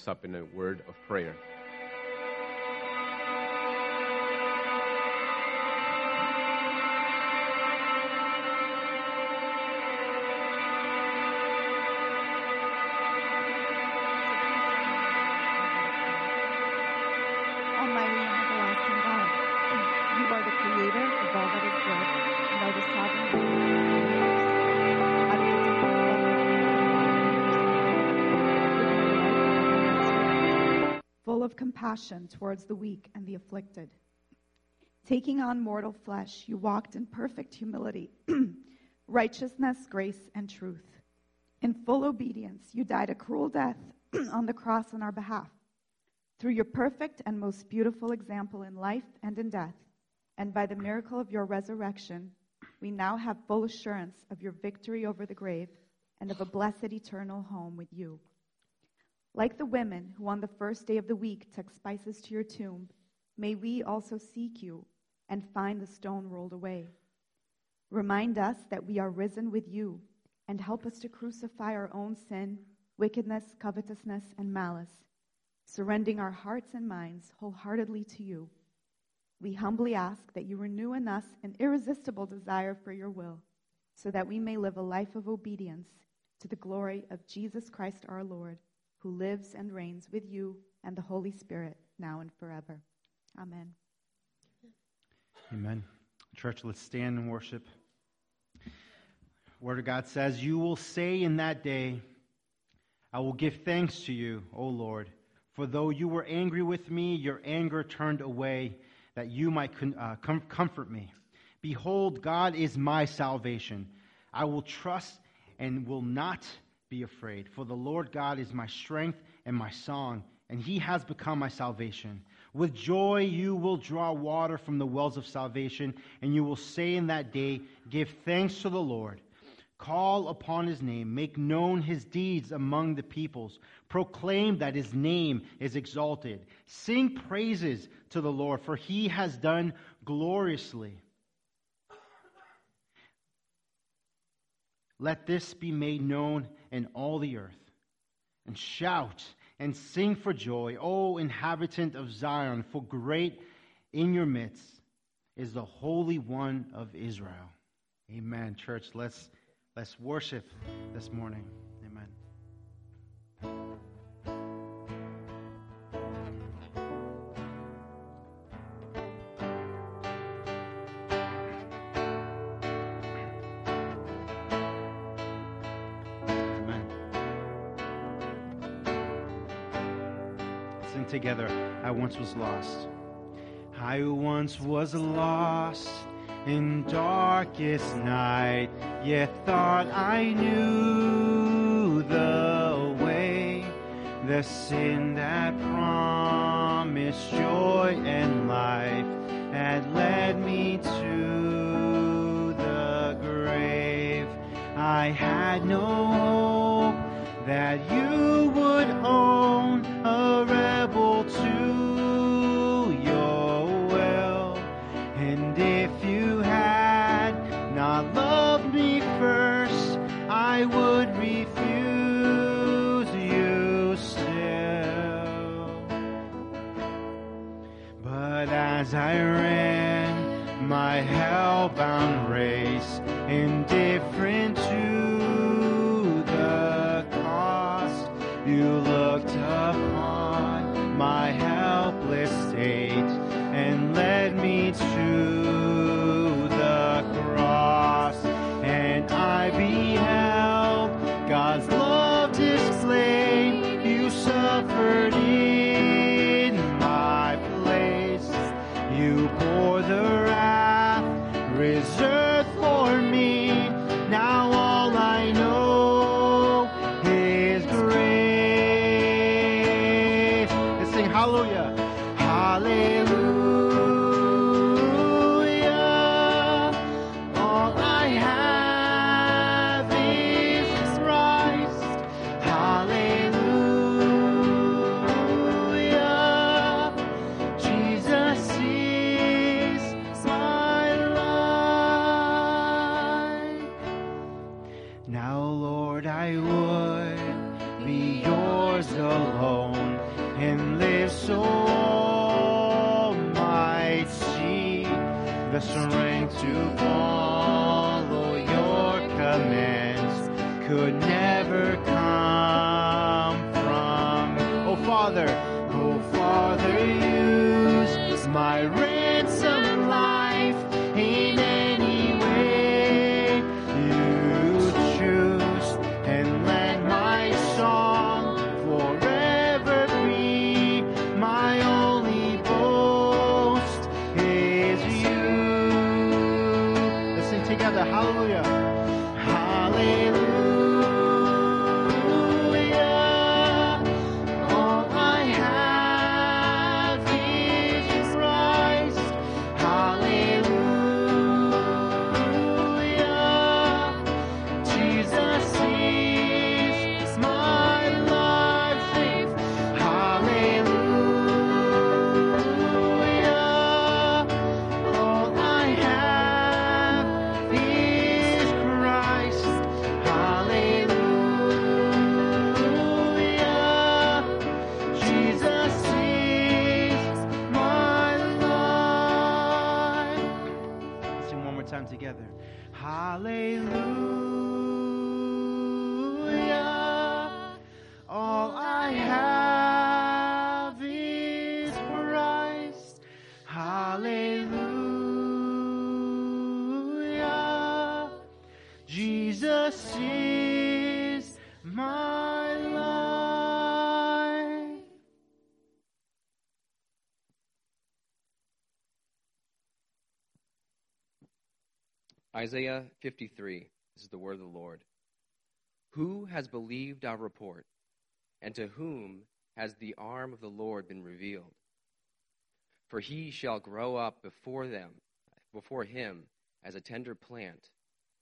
us up in a word of prayer. Of compassion towards the weak and the afflicted. Taking on mortal flesh, you walked in perfect humility, righteousness, grace, and truth. In full obedience, you died a cruel death on the cross on our behalf. Through your perfect and most beautiful example in life and in death, and by the miracle of your resurrection, we now have full assurance of your victory over the grave and of a blessed eternal home with you. Like the women who on the first day of the week took spices to your tomb, may we also seek you and find the stone rolled away. Remind us that we are risen with you and help us to crucify our own sin, wickedness, covetousness, and malice surrendering our hearts and minds wholeheartedly to you. We humbly ask that you renew in us an irresistible desire for your will, so that we may live a life of obedience to the glory of Jesus Christ our Lord, who lives and reigns with you and the Holy Spirit now and forever. Amen. Amen. Church, let's stand and worship. Word of God says, You will say in that day, I will give thanks to you, O Lord. For though you were angry with me, your anger turned away, that you might uh, com- comfort me. Behold, God is my salvation. I will trust and will not be afraid. For the Lord God is my strength and my song, and he has become my salvation. With joy you will draw water from the wells of salvation, and you will say in that day, Give thanks to the Lord. Call upon his name, make known his deeds among the peoples, proclaim that his name is exalted. Sing praises to the Lord, for he has done gloriously. Let this be made known in all the earth. And shout and sing for joy, O inhabitant of Zion, for great in your midst is the Holy One of Israel. Amen. Church, let's let's worship this morning. Amen. Together. I once was lost. I once was lost in darkest night, yet thought I knew the way. The sin that promised joy and life had led me to the grave. I had no hope that you would own as I ran my hellbound race, indifferent to Hallelujah. Jesus is my life. Isaiah 53. This is the word of the Lord. Who has believed our report, and to whom has the arm of the Lord been revealed? For he shall grow up before them, before him, as a tender plant,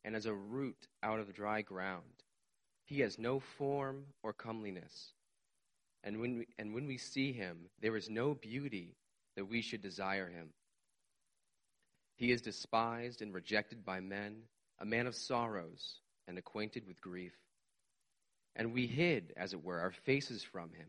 and as a root out of dry ground. He has no form or comeliness. And when we, and when we see him, there is no beauty that we should desire him. He is despised and rejected by men, a man of sorrows and acquainted with grief. And we hid, as it were, our faces from him.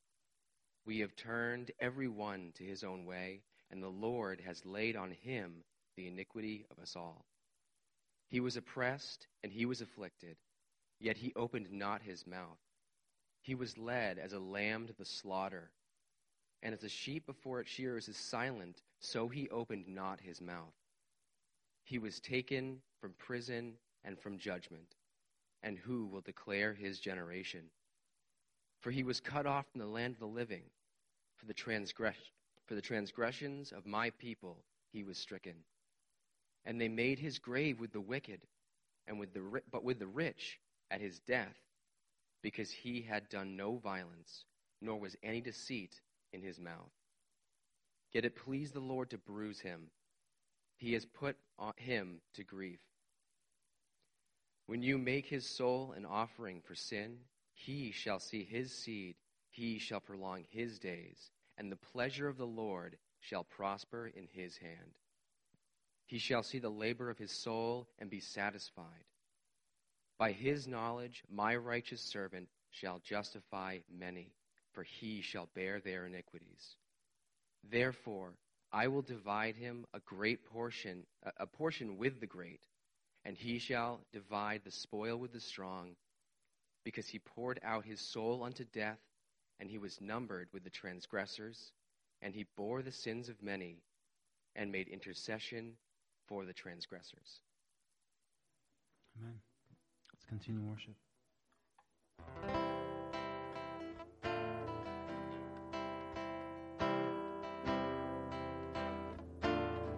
We have turned every one to his own way, and the Lord has laid on him the iniquity of us all. He was oppressed and he was afflicted, yet he opened not his mouth. He was led as a lamb to the slaughter, and as a sheep before its shearers is silent, so he opened not his mouth. He was taken from prison and from judgment, and who will declare his generation? For he was cut off from the land of the living. For the, transgress- for the transgressions of my people he was stricken. And they made his grave with the wicked, and with the ri- but with the rich at his death, because he had done no violence, nor was any deceit in his mouth. Yet it pleased the Lord to bruise him. He has put him to grief. When you make his soul an offering for sin, he shall see his seed, he shall prolong his days, and the pleasure of the Lord shall prosper in his hand. He shall see the labor of his soul and be satisfied. By his knowledge, my righteous servant shall justify many, for he shall bear their iniquities. Therefore, I will divide him a great portion, a- portion with the great, and he shall divide the spoil with the strong, because he poured out his soul unto death, and he was numbered with the transgressors, and he bore the sins of many, and made intercession for the transgressors. Amen. Let's continue worship.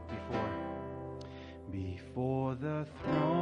Before, before the throne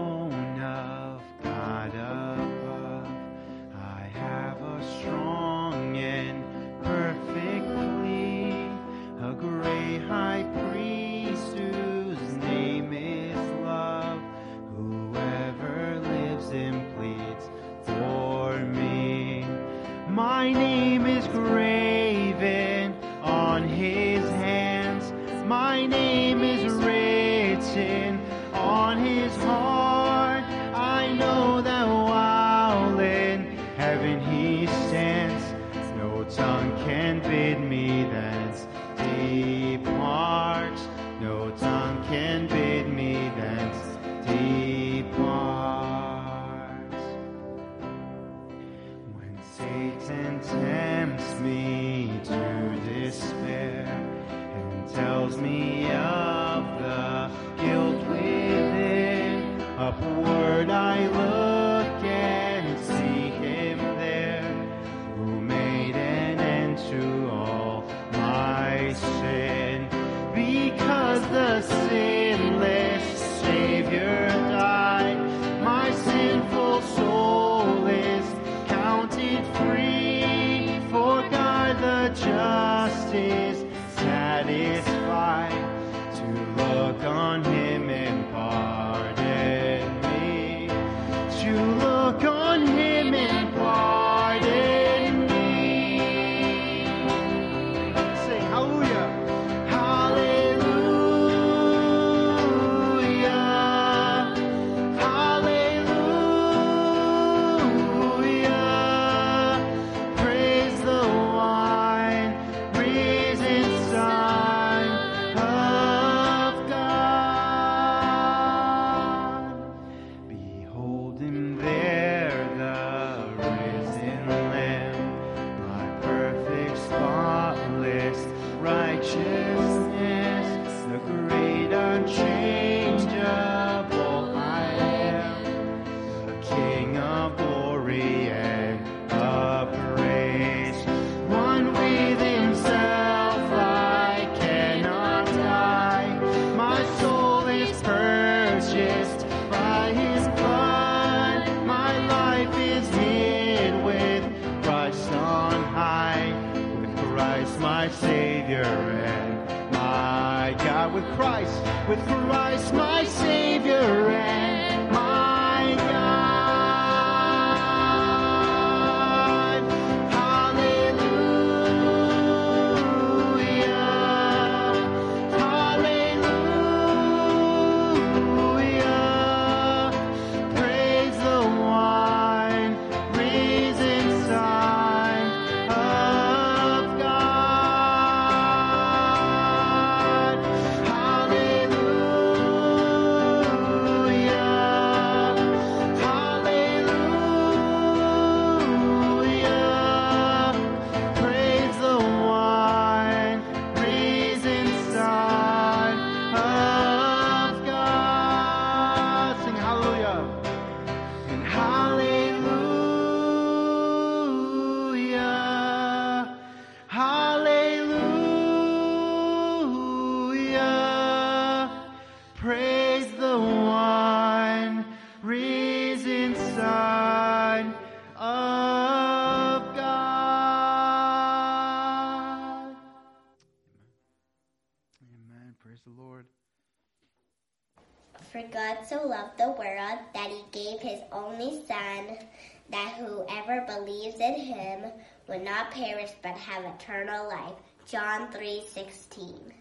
in him would not perish but have eternal life. John 3:16.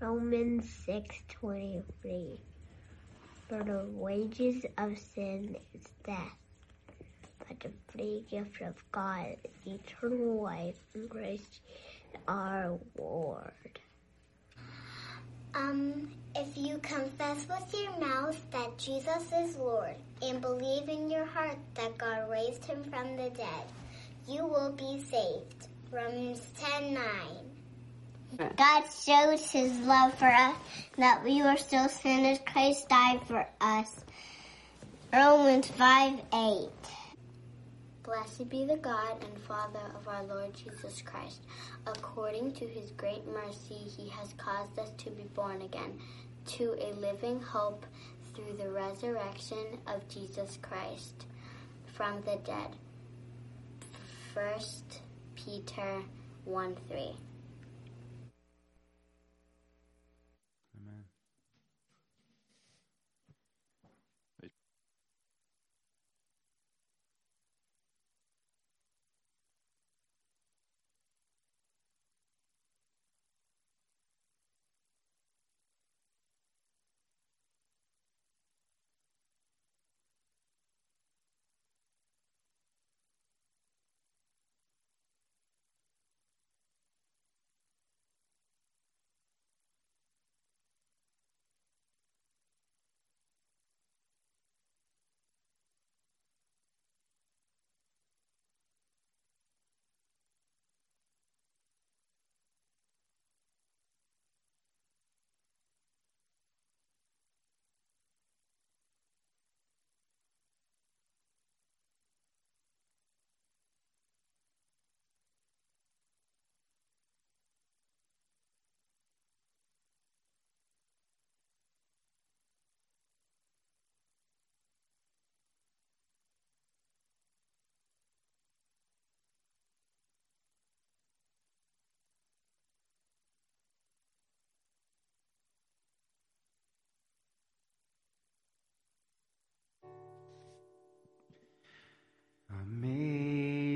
Romans 6:23 For the wages of sin is death, but the free gift of God is eternal life in Christ our Lord. Um, if you confess with your mouth that Jesus is Lord and believe in your heart that God raised him from the dead, you will be saved. Romans 10:9. God shows his love for us that we were still sinners. Christ died for us. Romans 5 8. Blessed be the God and Father of our Lord Jesus Christ. According to his great mercy, he has caused us to be born again to a living hope through the resurrection of Jesus Christ from the dead. 1 Peter 1 3.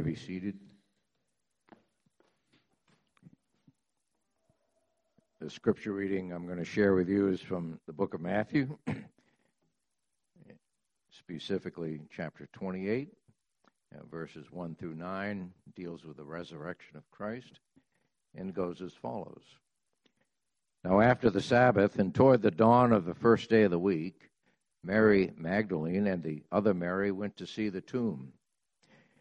May be seated. The scripture reading I'm going to share with you is from the book of Matthew, specifically chapter 28, uh, verses 1 through 9, deals with the resurrection of Christ, and goes as follows. Now, after the Sabbath, and toward the dawn of the first day of the week, Mary Magdalene and the other Mary went to see the tomb.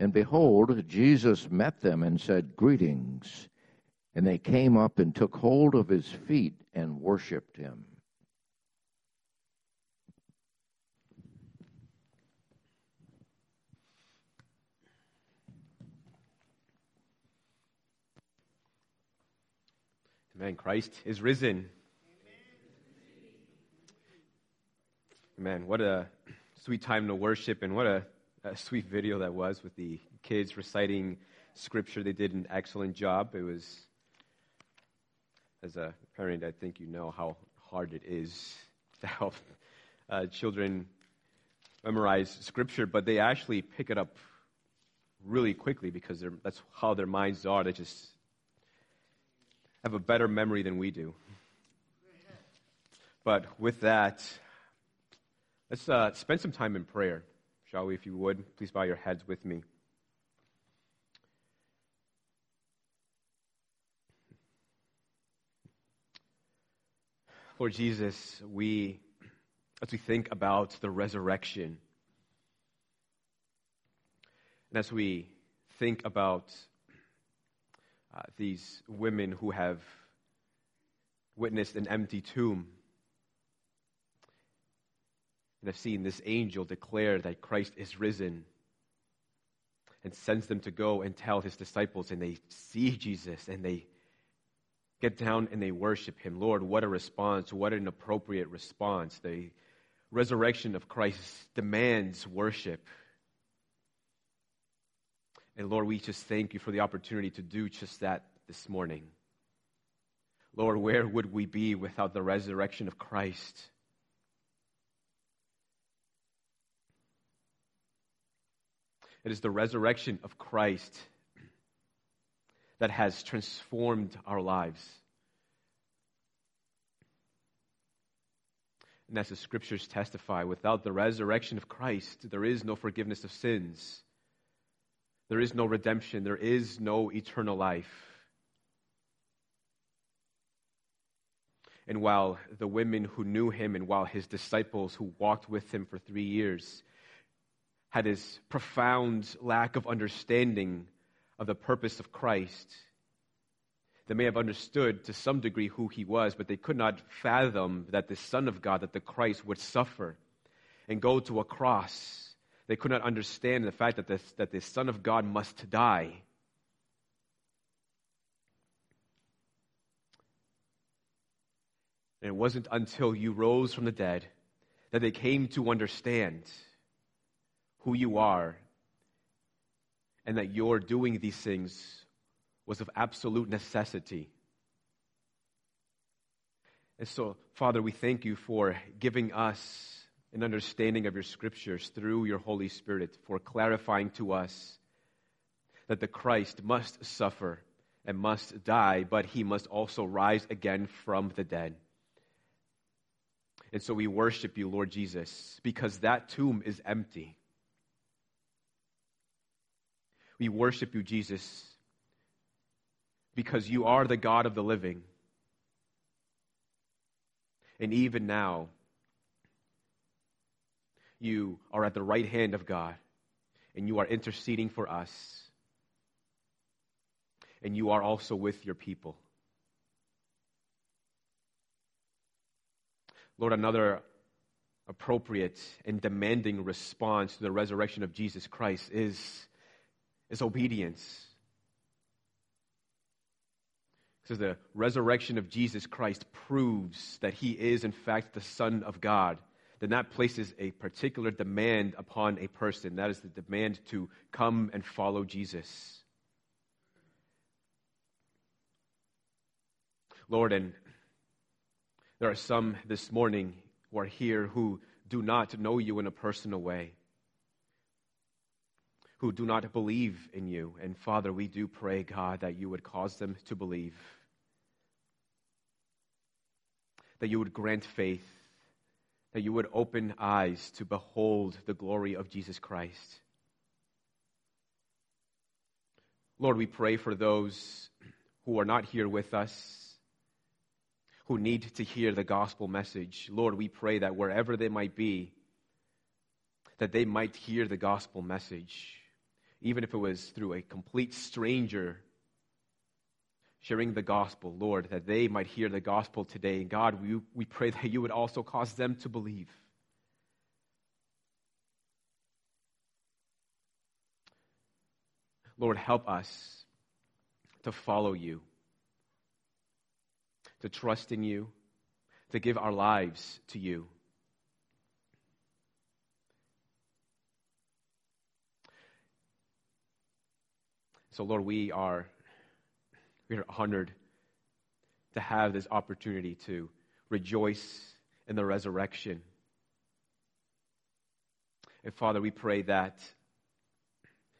And behold, Jesus met them and said, Greetings. And they came up and took hold of his feet and worshipped him. Amen. Christ is risen. Amen. What a sweet time to worship, and what a, a, sweet video that was with the kids reciting scripture. They did an excellent job. It was, as a parent, I think you know how hard it is to help uh, children memorize scripture, but they actually pick it up really quickly because that's how their minds are. They just have a better memory than we do. But with that, let's uh, spend some time in prayer, shall we, if you would? Please bow your heads with me. Lord Jesus, we, as we think about the resurrection, and as we think about uh, these women who have witnessed an empty tomb and have seen this angel declare that Christ is risen and sends them to go and tell his disciples, and they see Jesus and they get down and they worship him. Lord, what a response! What an appropriate response. The resurrection of Christ demands worship. And Lord, we just thank you for the opportunity to do just that this morning. Lord, where would we be without the resurrection of Christ? It is the resurrection of Christ that has transformed our lives. And as the scriptures testify, without the resurrection of Christ, there is no forgiveness of sins. There is no redemption. There is no eternal life. And while the women who knew him and while his disciples who walked with him for three years had this profound lack of understanding of the purpose of Christ, they may have understood to some degree who he was, but they could not fathom that the Son of God, that the Christ would suffer and go to a cross they could not understand the fact that, that the Son of God must die. And it wasn't until you rose from the dead that they came to understand who you are and that your doing these things was of absolute necessity. And so, Father, we thank you for giving us an understanding of your scriptures through your Holy Spirit for clarifying to us that the Christ must suffer and must die, but he must also rise again from the dead. And so we worship you, Lord Jesus, because that tomb is empty. We worship you, Jesus, because you are the God of the living. And even now, you are at the right hand of God and you are interceding for us. And you are also with your people. Lord, another appropriate and demanding response to the resurrection of Jesus Christ is, is obedience. Because the resurrection of Jesus Christ proves that he is, in fact, the Son of God then that places a particular demand upon a person. That is the demand to come and follow Jesus. Lord, and there are some this morning who are here who do not know you in a personal way, who do not believe in you. And Father, we do pray, God, that you would cause them to believe, that you would grant faith that you would open eyes to behold the glory of Jesus Christ. Lord, we pray for those who are not here with us, who need to hear the gospel message. Lord, we pray that wherever they might be, that they might hear the gospel message, even if it was through a complete stranger sharing the gospel, Lord, that they might hear the gospel today. And God, we, we pray that you would also cause them to believe. Lord, help us to follow you, to trust in you, to give our lives to you. So, Lord, we are, we are honored to have this opportunity to rejoice in the resurrection. And Father, we pray that,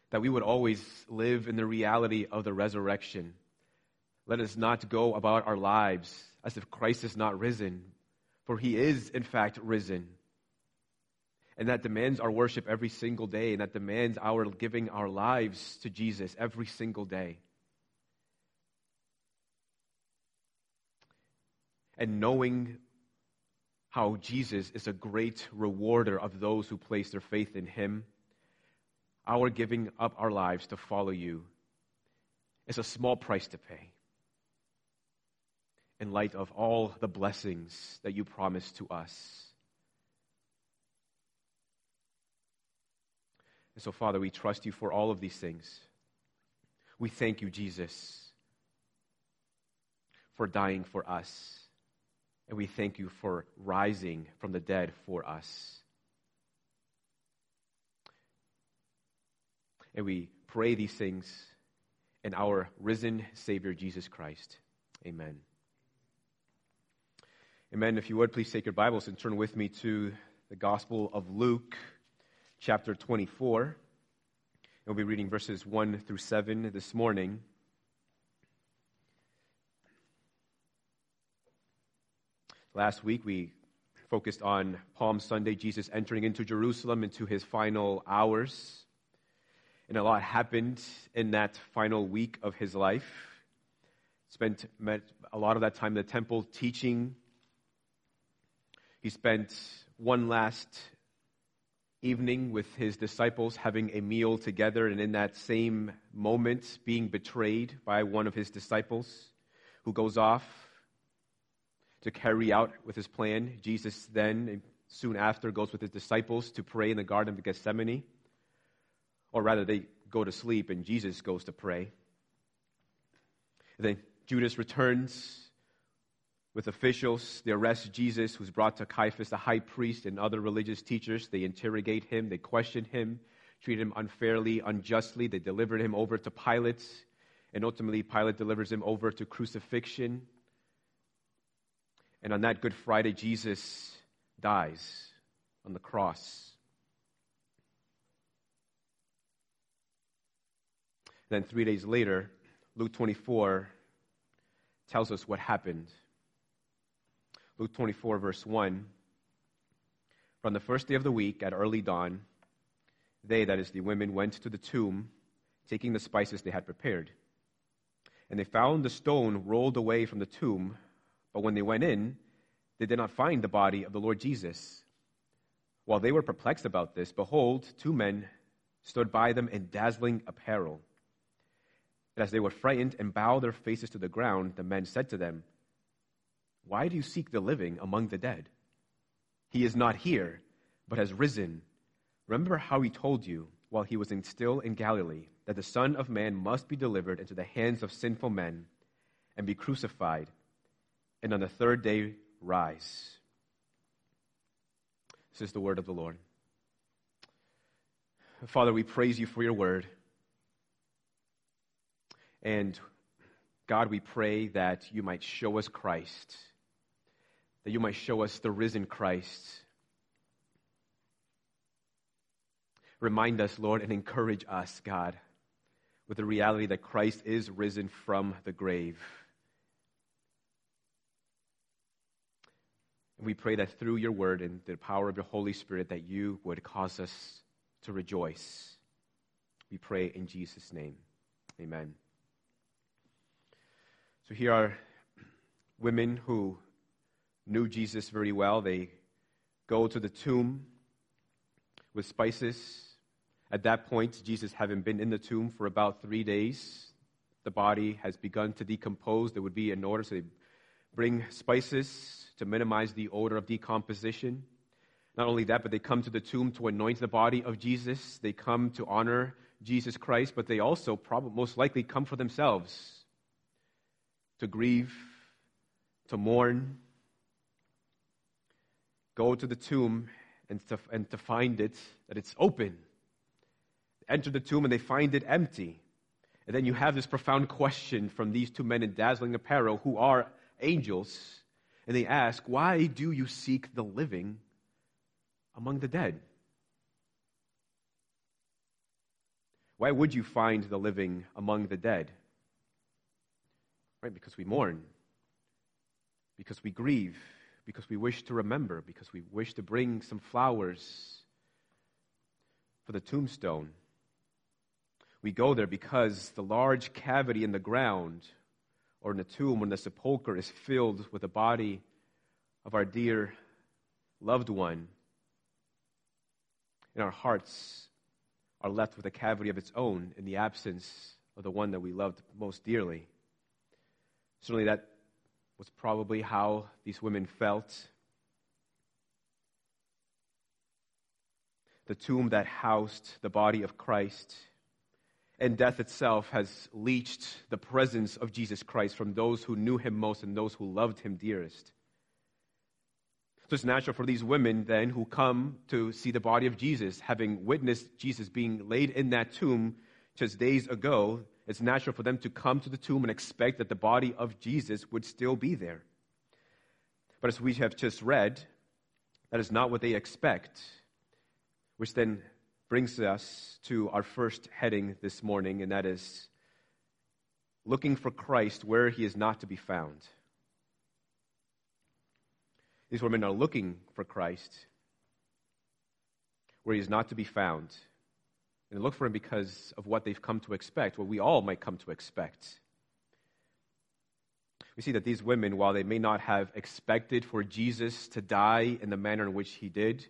that we would always live in the reality of the resurrection. Let us not go about our lives as if Christ is not risen, for he is, in fact, risen. And that demands our worship every single day, and that demands our giving our lives to Jesus every single day. And knowing how Jesus is a great rewarder of those who place their faith in him, our giving up our lives to follow you is a small price to pay in light of all the blessings that you promise to us. And so, Father, we trust you for all of these things. We thank you, Jesus, for dying for us. And we thank you for rising from the dead for us. And we pray these things in our risen Savior, Jesus Christ. Amen. Amen. If you would, please take your Bibles and turn with me to the Gospel of Luke chapter 24. We'll be reading verses 1 through 7 this morning. Last week we focused on Palm Sunday, Jesus entering into Jerusalem into his final hours. And a lot happened in that final week of his life. Spent a lot of that time in the temple teaching. He spent one last evening with his disciples having a meal together, and in that same moment, being betrayed by one of his disciples who goes off to carry out with his plan. Jesus then, soon after, goes with his disciples to pray in the Garden of Gethsemane. Or rather, they go to sleep, and Jesus goes to pray. Then Judas returns with officials. They arrest Jesus, who's brought to Caiaphas, the high priest, and other religious teachers. They interrogate him, they question him, treat him unfairly, unjustly. They deliver him over to Pilate, and ultimately, Pilate delivers him over to crucifixion. And on that Good Friday, Jesus dies on the cross. Then, three days later, Luke 24 tells us what happened. Luke 24, verse 1. From the first day of the week at early dawn, they, that is, the women, went to the tomb, taking the spices they had prepared. And they found the stone rolled away from the tomb but when they went in, they did not find the body of the Lord Jesus. While they were perplexed about this, behold, two men stood by them in dazzling apparel. And as they were frightened and bowed their faces to the ground, the men said to them, Why do you seek the living among the dead? He is not here, but has risen. Remember how he told you, while he was in, still in Galilee, that the Son of Man must be delivered into the hands of sinful men and be crucified and on the third day rise. This is the word of the Lord. Father, we praise you for your word. And God, we pray that you might show us Christ, that you might show us the risen Christ. Remind us, Lord, and encourage us, God, with the reality that Christ is risen from the grave. And we pray that through your word and the power of your Holy Spirit that you would cause us to rejoice. We pray in Jesus' name. Amen. So here are women who knew Jesus very well. They go to the tomb with spices. At that point, Jesus having been in the tomb for about three days, the body has begun to decompose. There would be an order, so they bring spices to minimize the odor of decomposition. Not only that, but they come to the tomb to anoint the body of Jesus. They come to honor Jesus Christ, but they also probably most likely come for themselves to grieve, to mourn, go to the tomb and to, and to find it, that it's open. Enter the tomb and they find it empty. And then you have this profound question from these two men in dazzling apparel who are angels. And they ask, Why do you seek the living among the dead? Why would you find the living among the dead? Right? Because we mourn, because we grieve, because we wish to remember, because we wish to bring some flowers for the tombstone. We go there because the large cavity in the ground or in the tomb when the sepulchre is filled with the body of our dear loved one. And our hearts are left with a cavity of its own in the absence of the one that we loved most dearly. Certainly, that was probably how these women felt. The tomb that housed the body of Christ and death itself has leached the presence of Jesus Christ from those who knew him most and those who loved him dearest. So it's natural for these women then who come to see the body of Jesus, having witnessed Jesus being laid in that tomb just days ago, it's natural for them to come to the tomb and expect that the body of Jesus would still be there. But as we have just read, that is not what they expect, which then brings us to our first heading this morning, and that is looking for Christ where he is not to be found. These women are looking for Christ where he is not to be found. And they look for him because of what they've come to expect, what we all might come to expect. We see that these women, while they may not have expected for Jesus to die in the manner in which he did,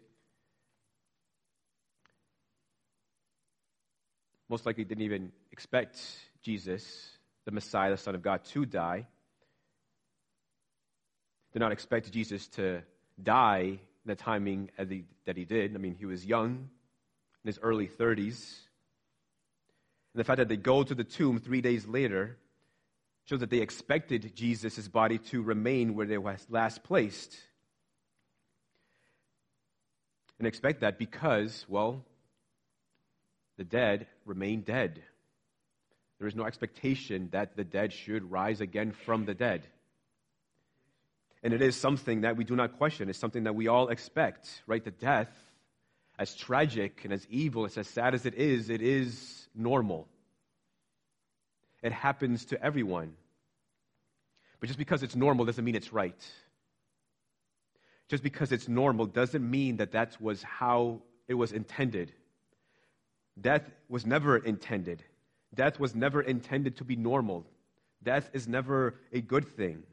most likely didn't even expect Jesus, the Messiah, the Son of God, to die. Did not expect Jesus to die in the timing that he did. I mean, he was young, in his early 30s. And the fact that they go to the tomb three days later shows that they expected Jesus' body to remain where they was last placed. And expect that because, well, the dead remain dead. There is no expectation that the dead should rise again from the dead. And it is something that we do not question. It's something that we all expect, right? The death as tragic and as evil, as sad as it is, it is normal. It happens to everyone. But just because it's normal doesn't mean it's right. Just because it's normal doesn't mean that that was how it was intended. Death was never intended. Death was never intended to be normal. Death is never a good thing.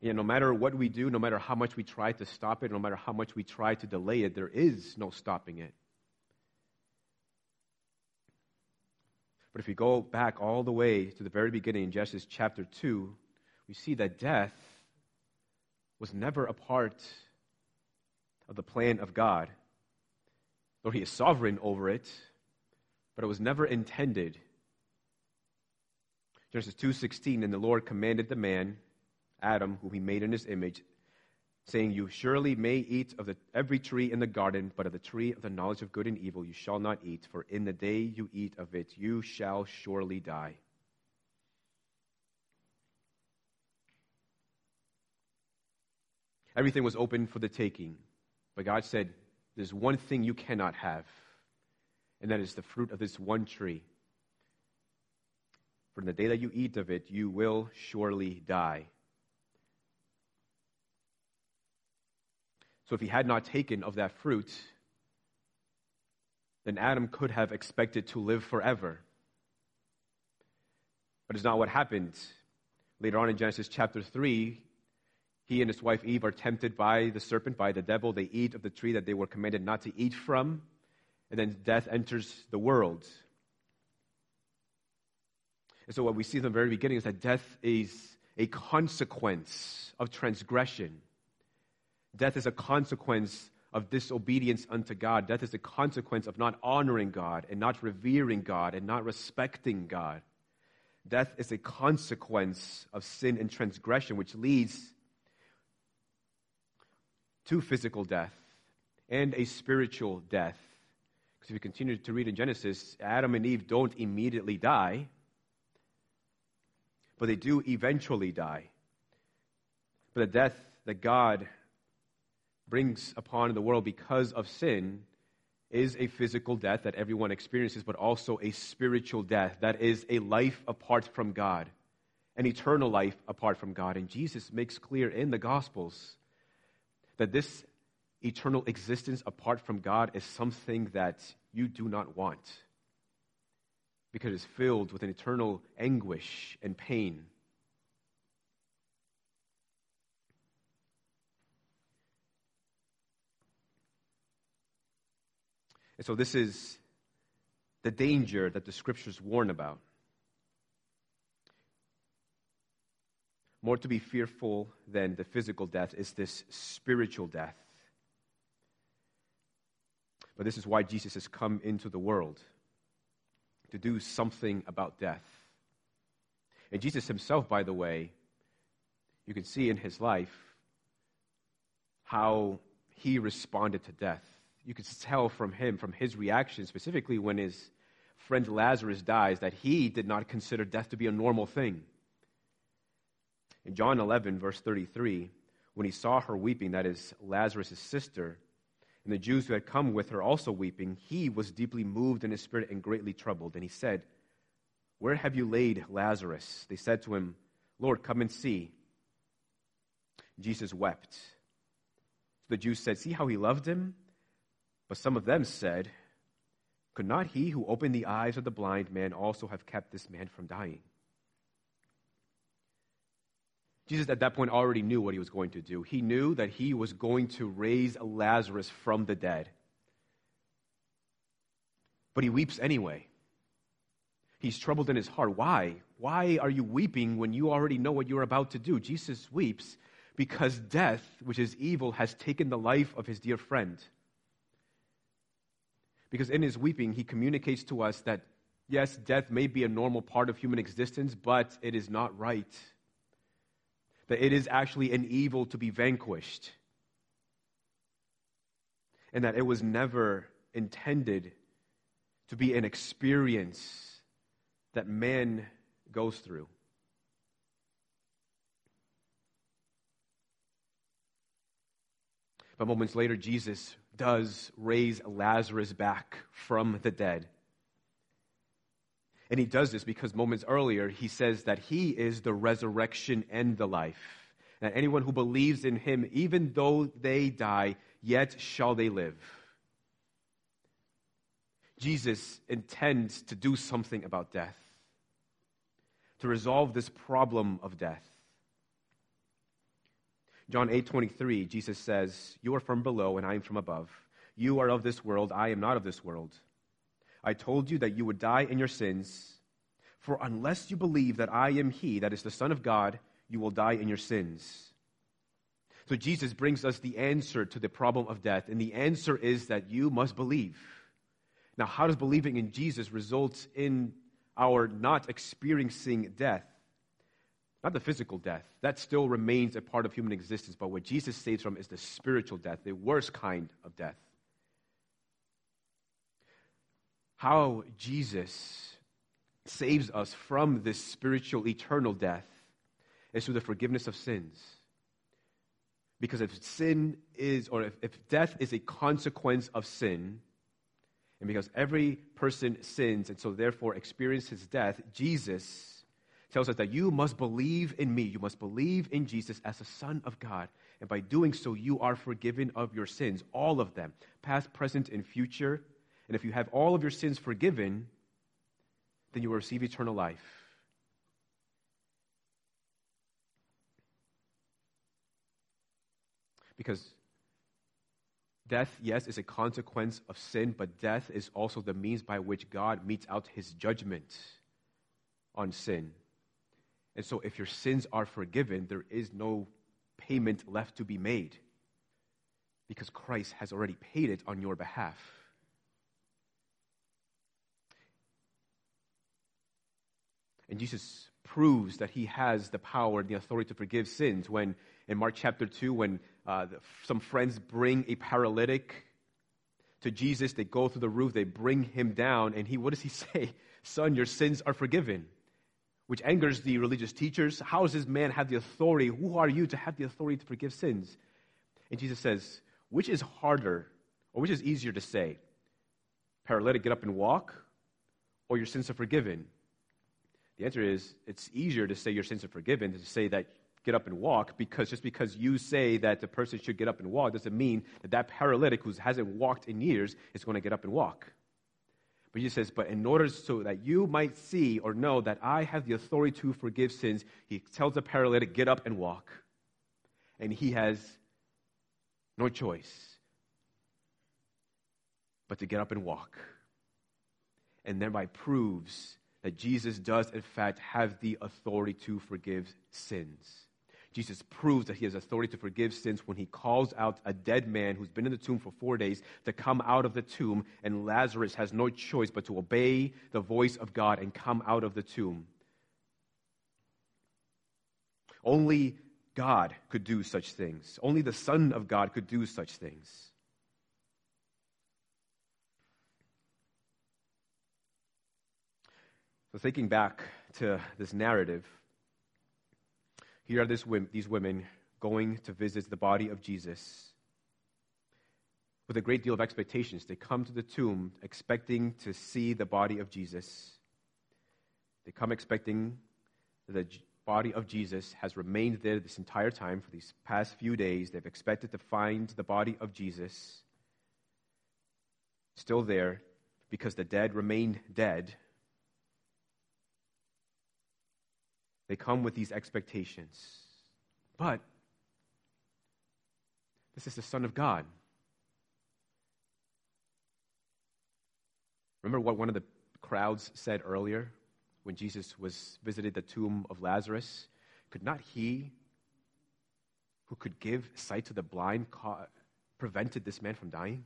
You know, no matter what we do, no matter how much we try to stop it, no matter how much we try to delay it, there is no stopping it. But if we go back all the way to the very beginning in Genesis chapter 2, we see that death was never a part of the plan of God. Though he is sovereign over it, but it was never intended. Genesis 2:16 and the Lord commanded the man Adam, whom he made in his image, saying, You surely may eat of the, every tree in the garden, but of the tree of the knowledge of good and evil you shall not eat, for in the day you eat of it, you shall surely die. Everything was open for the taking, but God said, There's one thing you cannot have, and that is the fruit of this one tree. For in the day that you eat of it, you will surely die. So if he had not taken of that fruit, then Adam could have expected to live forever. But it's not what happened. Later on in Genesis chapter 3, he and his wife Eve are tempted by the serpent, by the devil. They eat of the tree that they were commanded not to eat from, and then death enters the world. And so, what we see in the very beginning is that death is a consequence of transgression. Death is a consequence of disobedience unto God. Death is a consequence of not honoring God and not revering God and not respecting God. Death is a consequence of sin and transgression, which leads to physical death and a spiritual death. Because if you continue to read in Genesis, Adam and Eve don't immediately die, but they do eventually die. But the death that God brings upon the world because of sin is a physical death that everyone experiences, but also a spiritual death that is a life apart from God, an eternal life apart from God. And Jesus makes clear in the Gospels that this eternal existence apart from God is something that you do not want because it's filled with an eternal anguish and pain. And so, this is the danger that the scriptures warn about. More to be fearful than the physical death is this spiritual death. But this is why Jesus has come into the world to do something about death. And Jesus himself, by the way, you can see in his life how he responded to death you could tell from him, from his reaction, specifically when his friend Lazarus dies, that he did not consider death to be a normal thing. In John 11, verse 33, when he saw her weeping, that is Lazarus' sister, and the Jews who had come with her also weeping, he was deeply moved in his spirit and greatly troubled. And he said, Where have you laid Lazarus? They said to him, Lord, come and see. Jesus wept. the Jews said, See how he loved him? But some of them said, Could not he who opened the eyes of the blind man also have kept this man from dying? Jesus at that point already knew what he was going to do. He knew that he was going to raise Lazarus from the dead. But he weeps anyway. He's troubled in his heart. Why? Why are you weeping when you already know what you're about to do? Jesus weeps because death, which is evil, has taken the life of his dear friend. Because in his weeping, he communicates to us that, yes, death may be a normal part of human existence, but it is not right. That it is actually an evil to be vanquished. And that it was never intended to be an experience that man goes through. But moments later, Jesus does raise Lazarus back from the dead. And he does this because moments earlier he says that he is the resurrection and the life. That anyone who believes in him, even though they die, yet shall they live. Jesus intends to do something about death, to resolve this problem of death. John 8 23, Jesus says, You are from below, and I am from above. You are of this world, I am not of this world. I told you that you would die in your sins, for unless you believe that I am He, that is the Son of God, you will die in your sins. So Jesus brings us the answer to the problem of death, and the answer is that you must believe. Now, how does believing in Jesus result in our not experiencing death? Not the physical death. That still remains a part of human existence. But what Jesus saves from is the spiritual death, the worst kind of death. How Jesus saves us from this spiritual, eternal death is through the forgiveness of sins. Because if sin is, or if, if death is a consequence of sin, and because every person sins and so therefore experiences death, Jesus tells us that you must believe in me. You must believe in Jesus as the Son of God. And by doing so, you are forgiven of your sins, all of them, past, present, and future. And if you have all of your sins forgiven, then you will receive eternal life. Because death, yes, is a consequence of sin, but death is also the means by which God metes out his judgment on sin. And so, if your sins are forgiven, there is no payment left to be made because Christ has already paid it on your behalf. And Jesus proves that he has the power and the authority to forgive sins when, in Mark chapter 2, when uh, the, some friends bring a paralytic to Jesus, they go through the roof, they bring him down, and he, what does he say? Son, your sins are forgiven which angers the religious teachers. How does this man have the authority? Who are you to have the authority to forgive sins? And Jesus says, which is harder, or which is easier to say? Paralytic, get up and walk, or your sins are forgiven? The answer is, it's easier to say your sins are forgiven than to say that get up and walk, because just because you say that the person should get up and walk doesn't mean that that paralytic who hasn't walked in years is going to get up and walk. But Jesus says, But in order so that you might see or know that I have the authority to forgive sins, he tells the paralytic, Get up and walk. And he has no choice but to get up and walk. And thereby proves that Jesus does, in fact, have the authority to forgive sins. Jesus proves that he has authority to forgive sins when he calls out a dead man who's been in the tomb for four days to come out of the tomb, and Lazarus has no choice but to obey the voice of God and come out of the tomb. Only God could do such things. Only the Son of God could do such things. So, thinking back to this narrative, here are these women going to visit the body of Jesus with a great deal of expectations. They come to the tomb expecting to see the body of Jesus. They come expecting that the body of Jesus has remained there this entire time for these past few days. They've expected to find the body of Jesus still there because the dead remained dead They come with these expectations. But this is the Son of God. Remember what one of the crowds said earlier when Jesus was visited the tomb of Lazarus? Could not he, who could give sight to the blind, prevented this man from dying?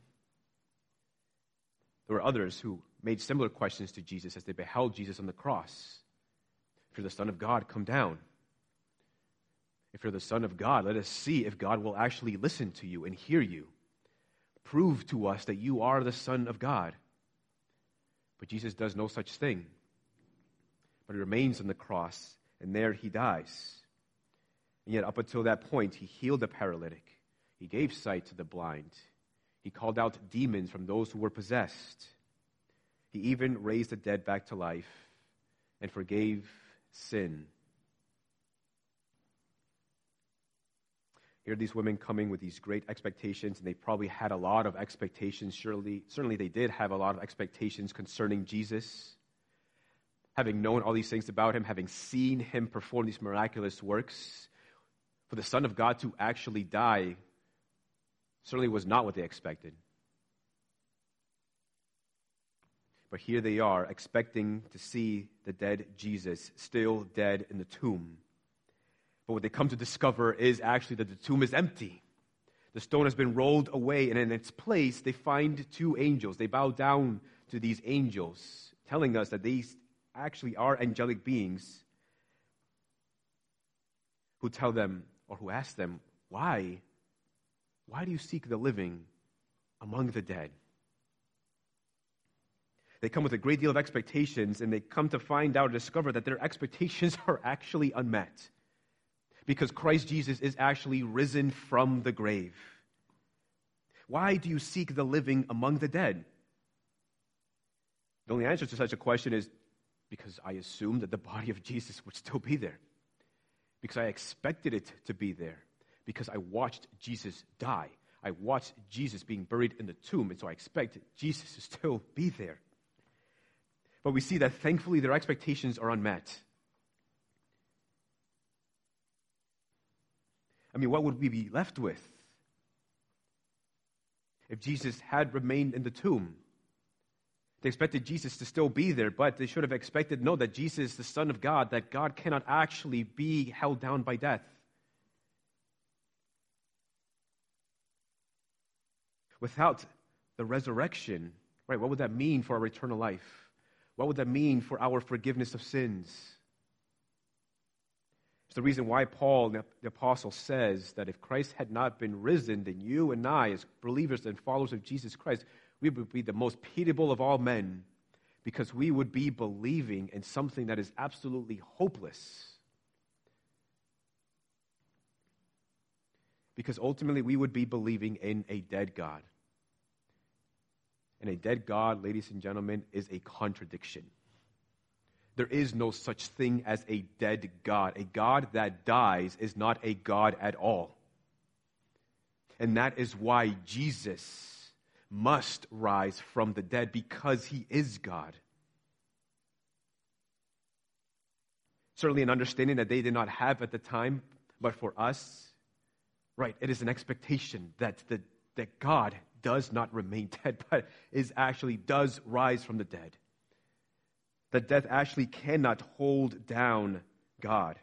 There were others who made similar questions to Jesus as they beheld Jesus on the cross. If you're the Son of God, come down. If you're the Son of God, let us see if God will actually listen to you and hear you. Prove to us that you are the Son of God. But Jesus does no such thing. But he remains on the cross, and there he dies. And yet, up until that point, he healed the paralytic, he gave sight to the blind, he called out demons from those who were possessed. He even raised the dead back to life and forgave sin. Here are these women coming with these great expectations, and they probably had a lot of expectations. Surely, certainly, they did have a lot of expectations concerning Jesus. Having known all these things about him, having seen him perform these miraculous works, for the Son of God to actually die certainly was not what they expected. But here they are, expecting to see the dead Jesus, still dead in the tomb. But what they come to discover is actually that the tomb is empty. The stone has been rolled away, and in its place, they find two angels. They bow down to these angels, telling us that these actually are angelic beings who tell them, or who ask them, why? Why do you seek the living among the dead? They come with a great deal of expectations, and they come to find out, or discover that their expectations are actually unmet because Christ Jesus is actually risen from the grave. Why do you seek the living among the dead? The only answer to such a question is because I assumed that the body of Jesus would still be there, because I expected it to be there, because I watched Jesus die. I watched Jesus being buried in the tomb, and so I expect Jesus to still be there. But we see that thankfully their expectations are unmet. I mean, what would we be left with if Jesus had remained in the tomb? They expected Jesus to still be there, but they should have expected no, that Jesus is the Son of God, that God cannot actually be held down by death. Without the resurrection, right, what would that mean for our eternal life? What would that mean for our forgiveness of sins? It's the reason why Paul, the apostle, says that if Christ had not been risen, then you and I, as believers and followers of Jesus Christ, we would be the most pitiable of all men because we would be believing in something that is absolutely hopeless. Because ultimately, we would be believing in a dead God. And a dead God, ladies and gentlemen, is a contradiction. There is no such thing as a dead God. A God that dies is not a God at all. And that is why Jesus must rise from the dead because he is God. Certainly, an understanding that they did not have at the time, but for us, right, it is an expectation that, the, that God does not remain dead, but is actually does rise from the dead. That death actually cannot hold down God.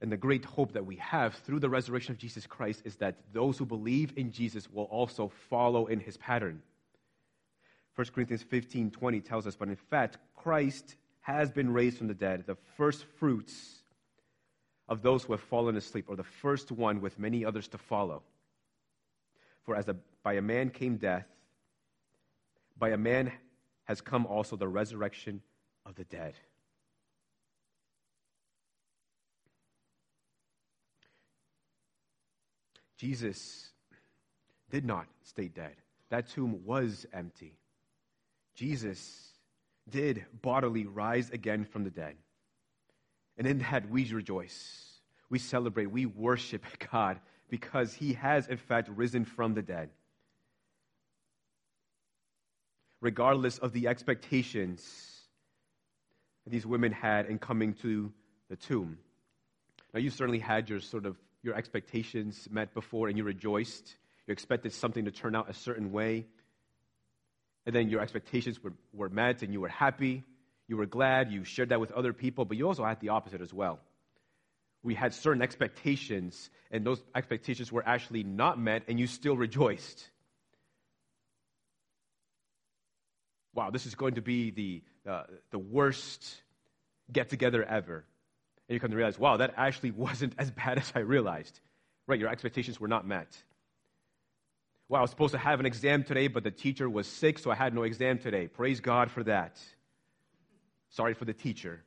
And the great hope that we have through the resurrection of Jesus Christ is that those who believe in Jesus will also follow in his pattern. 1 Corinthians 15 20 tells us, But in fact, Christ has been raised from the dead, the first fruits of those who have fallen asleep, or the first one with many others to follow. For as a, by a man came death, by a man has come also the resurrection of the dead. Jesus did not stay dead. That tomb was empty. Jesus did bodily rise again from the dead. And in that we rejoice. We celebrate. We worship God because he has, in fact, risen from the dead. Regardless of the expectations these women had in coming to the tomb. Now, you certainly had your sort of your expectations met before and you rejoiced. You expected something to turn out a certain way. And then your expectations were, were met and you were happy. You were glad. You shared that with other people. But you also had the opposite as well. We had certain expectations, and those expectations were actually not met, and you still rejoiced. Wow, this is going to be the, uh, the worst get together ever. And you come to realize, wow, that actually wasn't as bad as I realized. Right, your expectations were not met. Well, I was supposed to have an exam today, but the teacher was sick, so I had no exam today. Praise God for that. Sorry for the teacher.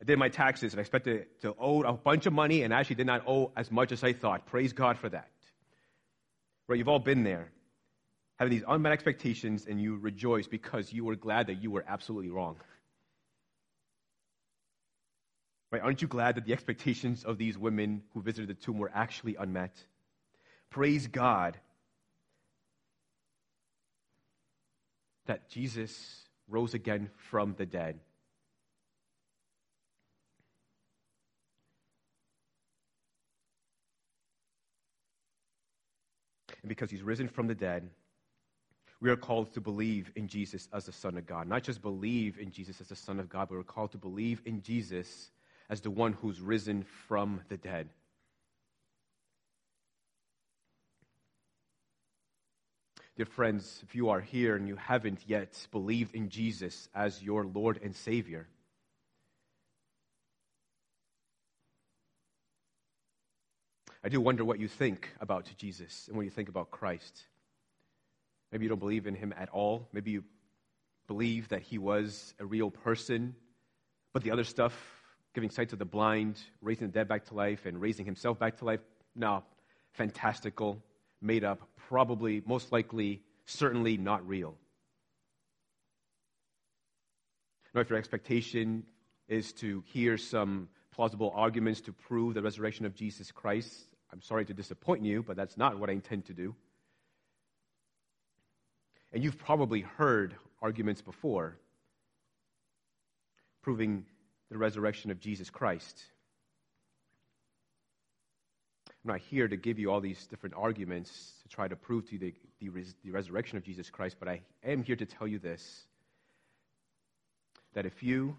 I did my taxes and I expected to owe a bunch of money and actually did not owe as much as I thought. Praise God for that. Right, you've all been there. Having these unmet expectations and you rejoice because you were glad that you were absolutely wrong. Right? Aren't you glad that the expectations of these women who visited the tomb were actually unmet? Praise God that Jesus rose again from the dead. And because he's risen from the dead, we are called to believe in Jesus as the Son of God. Not just believe in Jesus as the Son of God, but we're called to believe in Jesus as the one who's risen from the dead. Dear friends, if you are here and you haven't yet believed in Jesus as your Lord and Savior, I do wonder what you think about Jesus and what you think about Christ. Maybe you don't believe in him at all. Maybe you believe that he was a real person, but the other stuff giving sight to the blind, raising the dead back to life, and raising himself back to life. No, fantastical, made up, probably, most likely, certainly not real. Now, if your expectation is to hear some plausible arguments to prove the resurrection of Jesus Christ, I'm sorry to disappoint you, but that's not what I intend to do. And you've probably heard arguments before proving the resurrection of Jesus Christ. I'm not here to give you all these different arguments to try to prove to you the, the, res, the resurrection of Jesus Christ, but I am here to tell you this that if you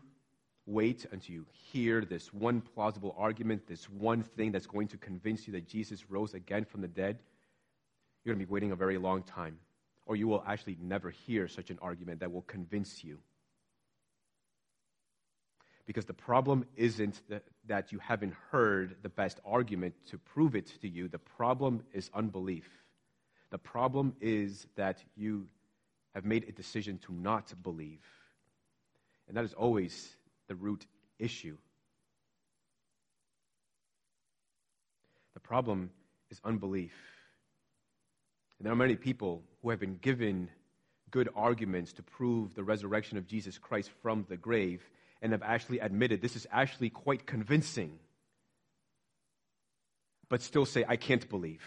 wait until you hear this one plausible argument, this one thing that's going to convince you that Jesus rose again from the dead, you're going to be waiting a very long time. Or you will actually never hear such an argument that will convince you. Because the problem isn't that, you haven't heard the best argument to prove it to you, the problem is unbelief. The problem is that you have made a decision to not believe. And that is always the root issue. The problem is unbelief. And there are many people who have been given good arguments to prove the resurrection of Jesus Christ from the grave and have actually admitted this is actually quite convincing, but still say, I can't believe,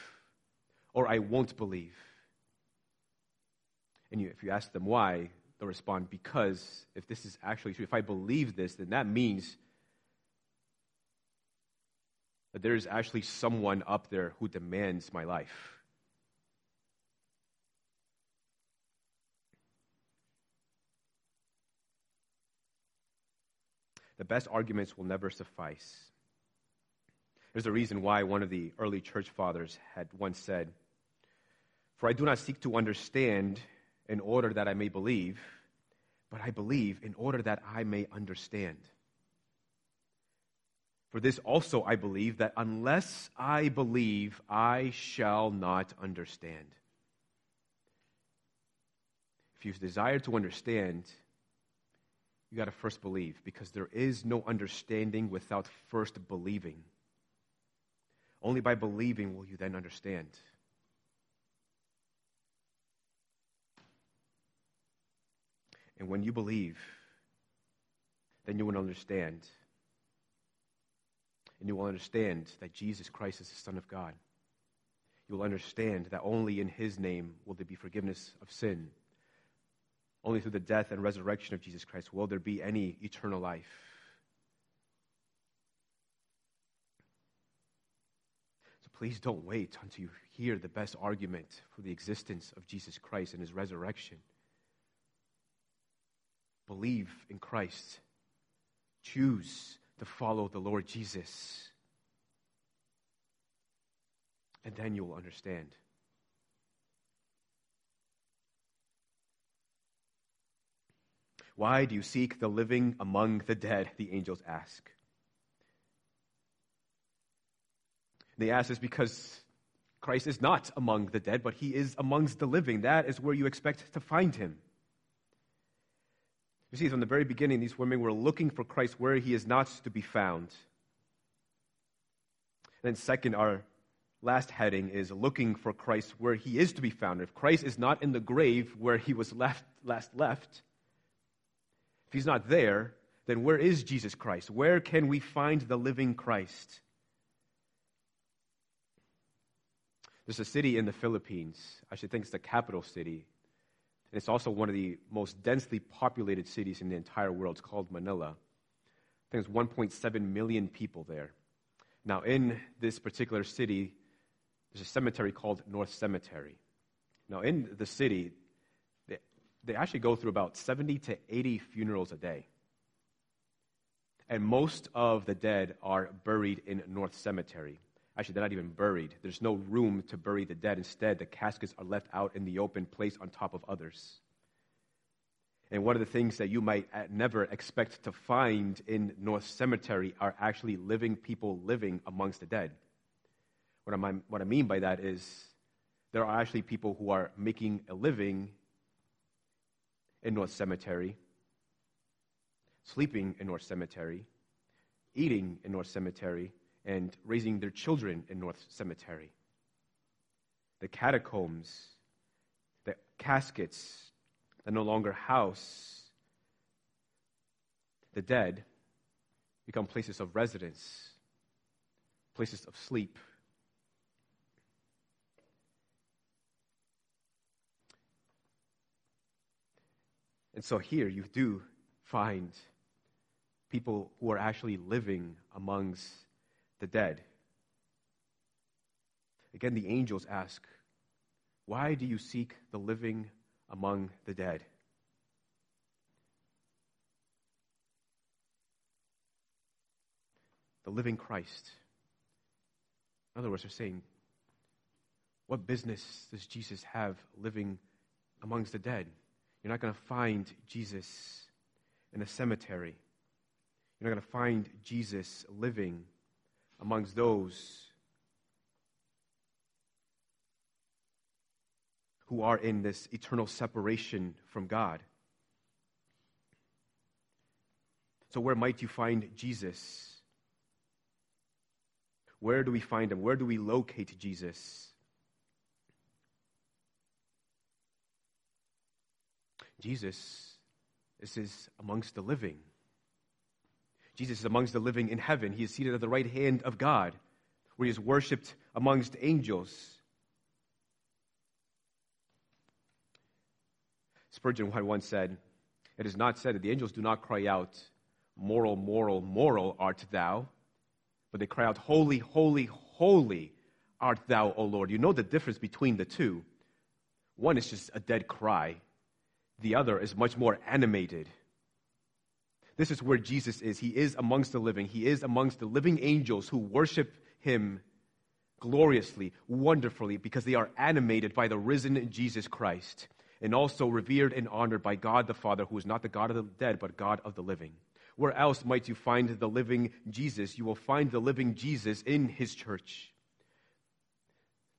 or I won't believe. And you, if you ask them why, they'll respond, Because if this is actually true, if I believe this, then that means that there is actually someone up there who demands my life. The best arguments will never suffice. There's a reason why one of the early church fathers had once said, For I do not seek to understand in order that I may believe, but I believe in order that I may understand. For this also I believe that unless I believe, I shall not understand. If you desire to understand, you got to first believe because there is no understanding without first believing. Only by believing will you then understand. And when you believe, then you will understand. And you will understand that Jesus Christ is the Son of God. You will understand that only in His name will there be forgiveness of sin only through the death and resurrection of Jesus Christ will there be any eternal life. So please don't wait until you hear the best argument for the existence of Jesus Christ and his resurrection. Believe in Christ. Choose to follow the Lord Jesus. And then you will understand. Why do you seek the living among the dead? The angels ask. They ask this because Christ is not among the dead, but he is amongst the living. That is where you expect to find him. You see, from the very beginning, these women were looking for Christ where he is not to be found. And then, second, our last heading is looking for Christ where he is to be found. If Christ is not in the grave where he was left, last left, if he's not there, then where is Jesus Christ? Where can we find the living Christ? There's a city in the Philippines. I should think it's the capital city. And it's also one of the most densely populated cities in the entire world. It's called Manila. I think there's 1.7 million people there. Now, in this particular city, there's a cemetery called North Cemetery. Now, in the city, they actually go through about 70 to 80 funerals a day. And most of the dead are buried in North Cemetery. Actually, they're not even buried. There's no room to bury the dead. Instead, the caskets are left out in the open, placed on top of others. And one of the things that you might uh, never expect to find in North Cemetery are actually living people living amongst the dead. What, I, what I mean by that is there are actually people who are making a living in North Cemetery, sleeping in North Cemetery, eating in North Cemetery, and raising their children in North Cemetery. The catacombs, the caskets that no longer house the dead become places of residence, places of sleep. And so here you do find people who are actually living amongst the dead. Again, the angels ask, Why do you seek the living among the dead? The living Christ. In other words, they're saying, What business does Jesus have living amongst the dead? You're not going to find Jesus in a cemetery. You're not going to find Jesus living amongst those who are in this eternal separation from God. So, where might you find Jesus? Where do we find him? Where do we locate Jesus? Jesus is, is amongst the living. Jesus is amongst the living in heaven. He is seated at the right hand of God, where he is worshiped amongst angels. Spurgeon once said, It is not said that the angels do not cry out, Moral, moral, moral art thou, but they cry out, Holy, holy, holy art thou, O Lord. You know the difference between the two. One is just a dead cry, the other is much more animated. This is where Jesus is. He is amongst the living. He is amongst the living angels who worship him gloriously, wonderfully, because they are animated by the risen Jesus Christ and also revered and honored by God the Father, who is not the God of the dead, but God of the living. Where else might you find the living Jesus? You will find the living Jesus in his church,